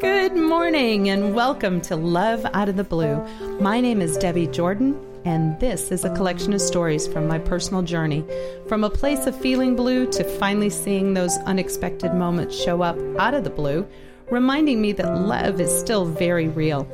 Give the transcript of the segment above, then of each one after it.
Good morning and welcome to Love Out of the Blue. My name is Debbie Jordan, and this is a collection of stories from my personal journey from a place of feeling blue to finally seeing those unexpected moments show up out of the blue, reminding me that love is still very real.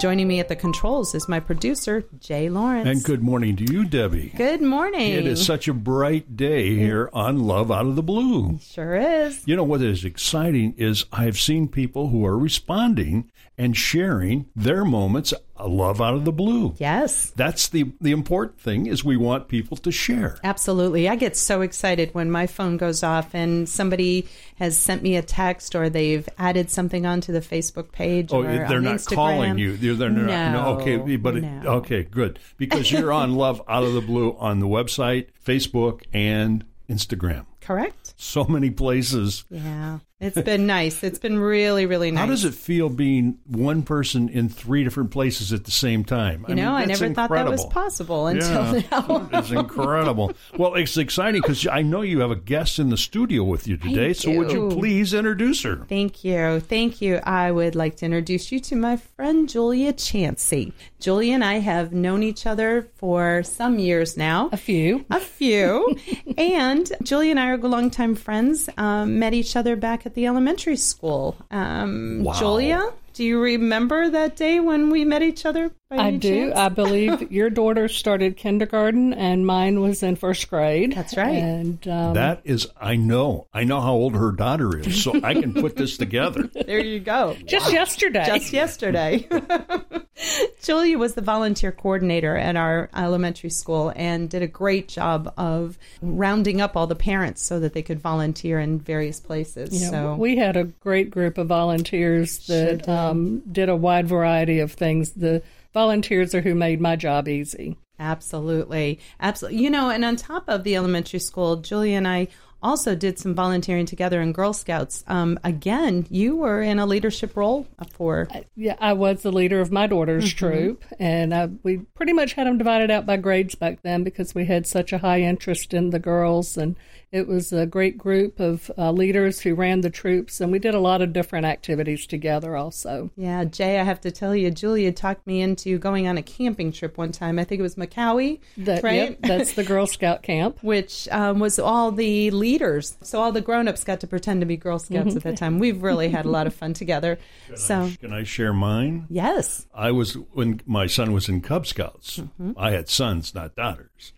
Joining me at the controls is my producer, Jay Lawrence. And good morning to you, Debbie. Good morning. It is such a bright day here on Love Out of the Blue. Sure is. You know what is exciting is I've seen people who are responding and sharing their moments of love out of the blue. Yes. That's the the important thing is we want people to share. Absolutely. I get so excited when my phone goes off and somebody has sent me a text or they've added something onto the Facebook page. Oh, or they're not Instagram. calling you. They're, they're not. No, okay, but it, okay, good because you're on Love Out of the Blue on the website, Facebook, and Instagram. Correct. So many places. Yeah. It's been nice. It's been really, really nice. How does it feel being one person in three different places at the same time? You know, I, never thought that was possible until yeah, now. it's incredible. Well, it's exciting because I know you have a guest in the studio with you today. so would you please introduce her? Thank you. Thank you. I would like to introduce you to my friend Julia Chancy. Julia and I have known each other for some years now. A few. A few. and Julia and I are longtime friends. Um, met each other back at the elementary school. Um, Wow. Julia, do you remember that day when we met each other? By I do. chance? I believe your daughter started kindergarten and mine was in first grade. That's right. And um, That is, I know. I know how old her daughter is, so I can put this together. there you go. just yesterday. just yesterday. Julia was the volunteer coordinator at our elementary school and did a great job of rounding up all the parents so that they could volunteer in various places. You know, so we had a great group of volunteers that did. um, did a wide variety of things. The volunteers are who made my job easy. Absolutely. Absolutely. You know, and on top of the elementary school, Julia and I also did some volunteering together in Girl Scouts. Um, again, you were in a leadership role for. Yeah, I was the leader of my daughter's Mm-hmm. troop, and I, we pretty much had them divided out by grades back then because we had such a high interest in the girls, and it was a great group of uh, leaders who ran the troops, and we did a lot of different activities together. Also, Yeah, Jay, I have to tell you, Julia talked me into going on a camping trip one time. I think it was Macawi, that, right? yep, that's the Girl Scout camp. Which um, was all the leaders. So all the grown ups got to pretend to be Girl Scouts at that time. We've really had a lot of fun together. So, Can I share mine? yes. I was, when my son was in Cub Scouts, I had sons, not daughters.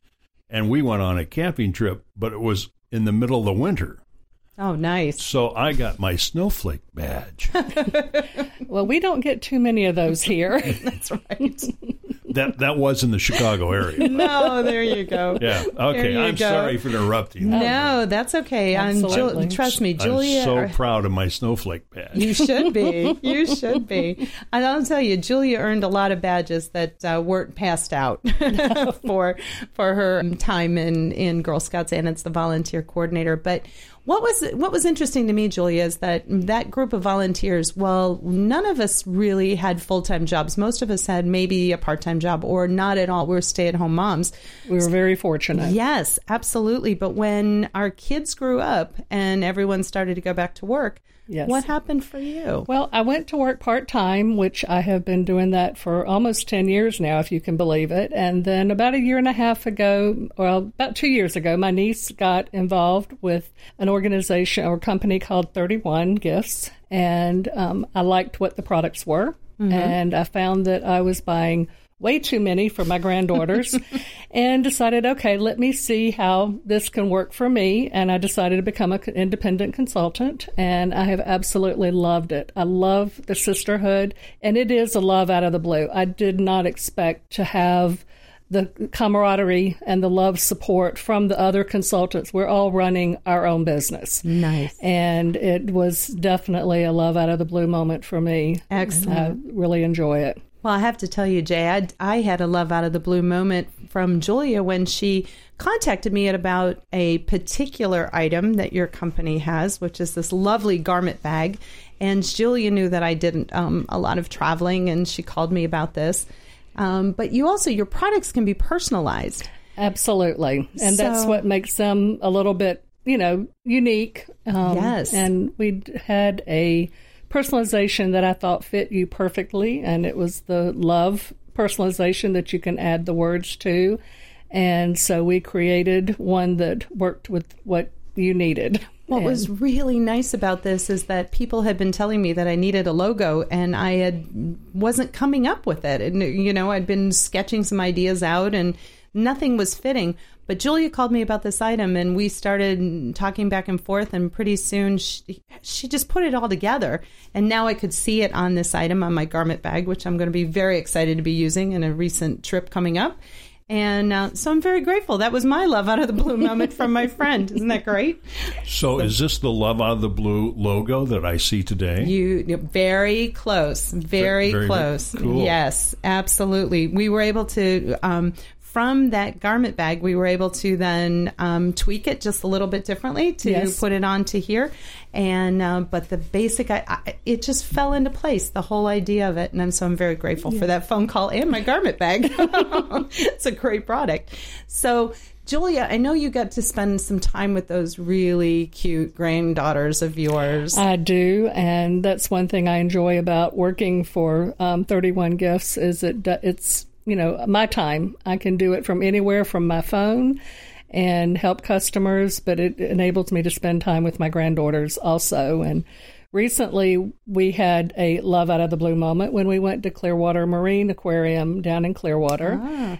And we went on a camping trip, but it was in the middle of the winter. Oh, nice. So I got my snowflake badge. Well, we don't get too many of those here. That's right. That that was in the Chicago area. no, there you go. Yeah. Okay. I'm go. sorry for interrupting. No, that's okay. I'm Ju- trust me, Julia. I'm so or- proud of my snowflake badge. You should be. You should be. And I'll tell you, Julia earned a lot of badges that uh, weren't passed out for for her time in in Girl Scouts and it's the volunteer coordinator. But what was what was interesting to me, Julia, is that that group of volunteers. Well, none of us really had full time jobs. Most of us had maybe a part time job or not at all. We were stay at home moms. We were very fortunate. Yes, absolutely. But when our kids grew up and everyone started to go back to work, Yes. what happened for you? Well, I went to work part time, which I have been doing that for almost 10 years now, if you can believe it. And then about a year and a half ago, well, about two years ago, my niece got involved with an organization or company called 31 Gifts. And um, I liked what the products were. And I found that I was buying way too many for my granddaughters and decided, okay, let me see how this can work for me. And I decided to become an independent consultant and I have absolutely loved it. I love the sisterhood and it is a love out of the blue. I did not expect to have the camaraderie and the love support from the other consultants. We're all running our own business. Nice. And it was definitely a love out of the blue moment for me. Excellent. I really enjoy it. Well, I have to tell you, Jay, I, I had a love out of the blue moment from Julia when she contacted me at about a particular item that your company has, which is this lovely garment bag. And Julia knew that I did um, a lot of traveling, and she called me about this. Um, but you also, your products can be personalized. Absolutely. And that's what makes them a little bit you know, unique. Um, Yes. And we had a personalization that I thought fit you perfectly, and it was the love personalization that you can add the words to. And so we created one that worked with what you needed. What And- was really nice about this is that people had been telling me that I needed a logo and I had wasn't coming up with it. And you know, I'd been sketching some ideas out and nothing was fitting. But Julia called me about this item and we started talking back and forth and pretty soon she, she just put it all together. And now I could see it on this item on my garment bag, which I'm going to be very excited to be using in a recent trip coming up. And uh, so I'm very grateful. That was my love out of the blue moment from my friend. Isn't that great? So, is this the Love Out of the Blue logo that I see today? You very close, very, Very, very close. cool. Yes, absolutely. We were able to. Um, from that garment bag, we were able to then um, tweak it just a little bit differently to Yes. put it onto here, and uh, but the basic, I, I, it just fell into place. The whole idea of it, and I'm so I'm very grateful for that phone call and my garment bag. it's a great product. So Julia, I know you got to spend some time with those really cute granddaughters of yours. I do, and that's one thing I enjoy about working for um, 31 Gifts is it it's you know my time. I can do it from anywhere from my phone and help customers, but it enables me to spend time with my granddaughters also. And recently, we had a love out of the blue moment when we went to Clearwater Marine Aquarium down in Clearwater,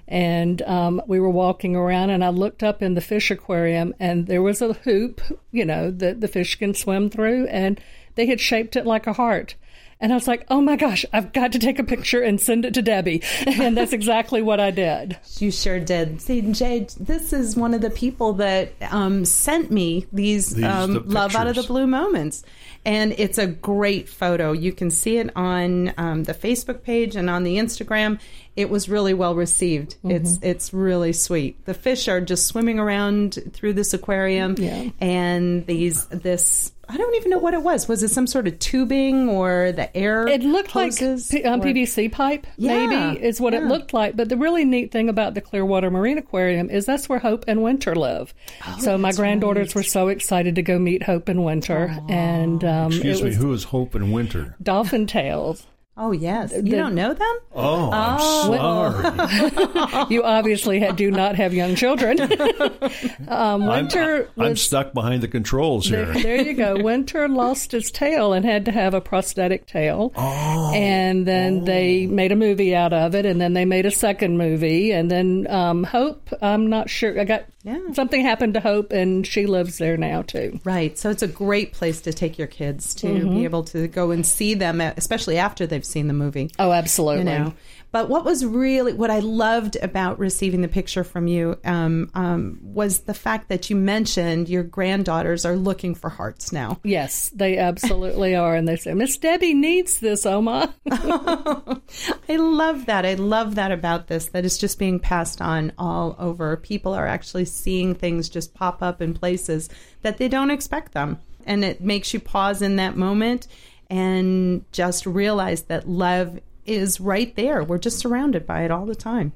and um, we were walking around, and I looked up in the fish aquarium, and there was a hoop, you know, that the fish can swim through, and they had shaped it like a heart. And I was like, oh my gosh, I've got to take a picture and send it to Debbie. And that's exactly what I did. You sure did. See, Jade, this is one of the people that um, sent me these, These, um, the love out of the blue moments, and it's a great photo. You can see it on um, the Facebook page and on the Instagram. It was really well received. It's it's really sweet. The fish are just swimming around through this aquarium, Yeah. and these this. I don't even know what it was. Was it some sort of tubing or the air? It looked like P- um, or- PVC pipe, Yeah, maybe, is what it looked like. But the really neat thing about the Clearwater Marine Aquarium is that's where Hope and Winter live. Oh, so my granddaughters right. were so excited to go meet Hope and Winter. And um, Excuse me, who is Hope and Winter? dolphin tails. Oh yes, you The- don't know them? Oh, I'm sorry. you obviously ha- do not have young children. um, I'm, Winter I'm was stuck behind the controls here. there you go. Winter lost his tail and had to have a prosthetic tail. Oh. And then they made a movie out of it, and then they made a second movie. And then um, Hope, I'm not sure. I got Yeah. something happened to Hope, and she lives there now too. Right. So it's a great place to take your kids to mm-hmm. be able to go and see them, especially after they've seen the movie. Oh, absolutely. You know. But what was really what I loved about receiving the picture from you um, um, was the fact that you mentioned your granddaughters are looking for hearts now. Yes, they absolutely are. And they say, Miss Debbie needs this, Oma. I love that. I love that about this, that it's just being passed on all over. People are actually seeing things just pop up in places that they don't expect them. And it makes you pause in that moment and just realize that love is right there. We're just surrounded by it all the time.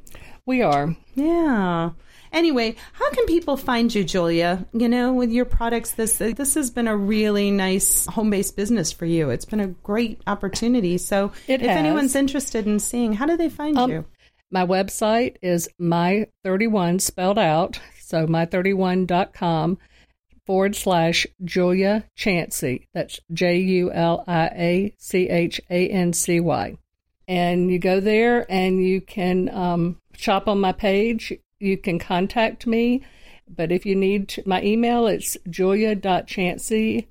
we are. Yeah. Anyway, how can people find you, Julia? You know, with your products, this this has been a really nice home based business for you. It's been a great opportunity. So, if anyone's interested in seeing, how do they find Um, you? My website is my31 spelled out. So my31.com forward slash Julia Chancy. That's J U L I A C H A N C Y. And you go there and you can um, shop on my page. You can contact me. But if you need my email, it's julia.chancy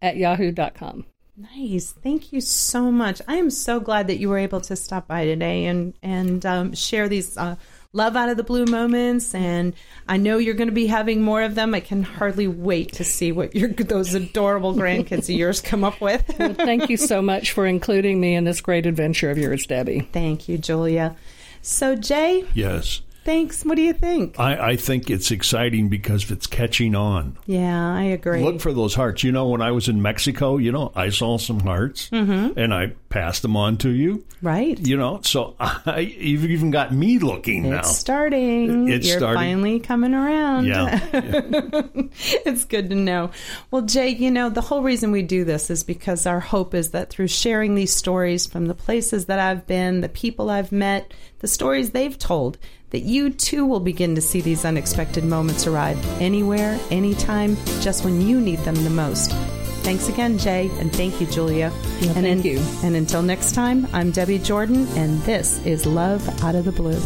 at yahoo.com. Nice. Thank you so much. I am so glad that you were able to stop by today and and um, share these uh, love out of the blue moments. And I know you're going to be having more of them. I can hardly wait to see what your those adorable grandkids of yours come up with. Thank you so much for including me in this great adventure of yours, Debbie. Thank you, Julia. So, Jay, Yes. Thanks. What do you think? I, I think it's exciting because it's catching on. Yeah, I agree. Look for those hearts. You know, when I was in Mexico, you know, I saw some hearts Mm-hmm. and I passed them on to you. right. You know, so I, you've even got me looking now. It's starting. It's You're starting. finally coming around. Yeah. it's good to know. Well, Jay, you know, the whole reason we do this is because our hope is that through sharing these stories from the places that I've been, the people I've met, the stories they've told, that you too will begin to see these unexpected moments arrive anywhere, anytime, just when you need them the most. Thanks again, Jay, and thank you, Julia. and thank you. And until next time, I'm Debbie Jordan, and this is Love Out of the Blue.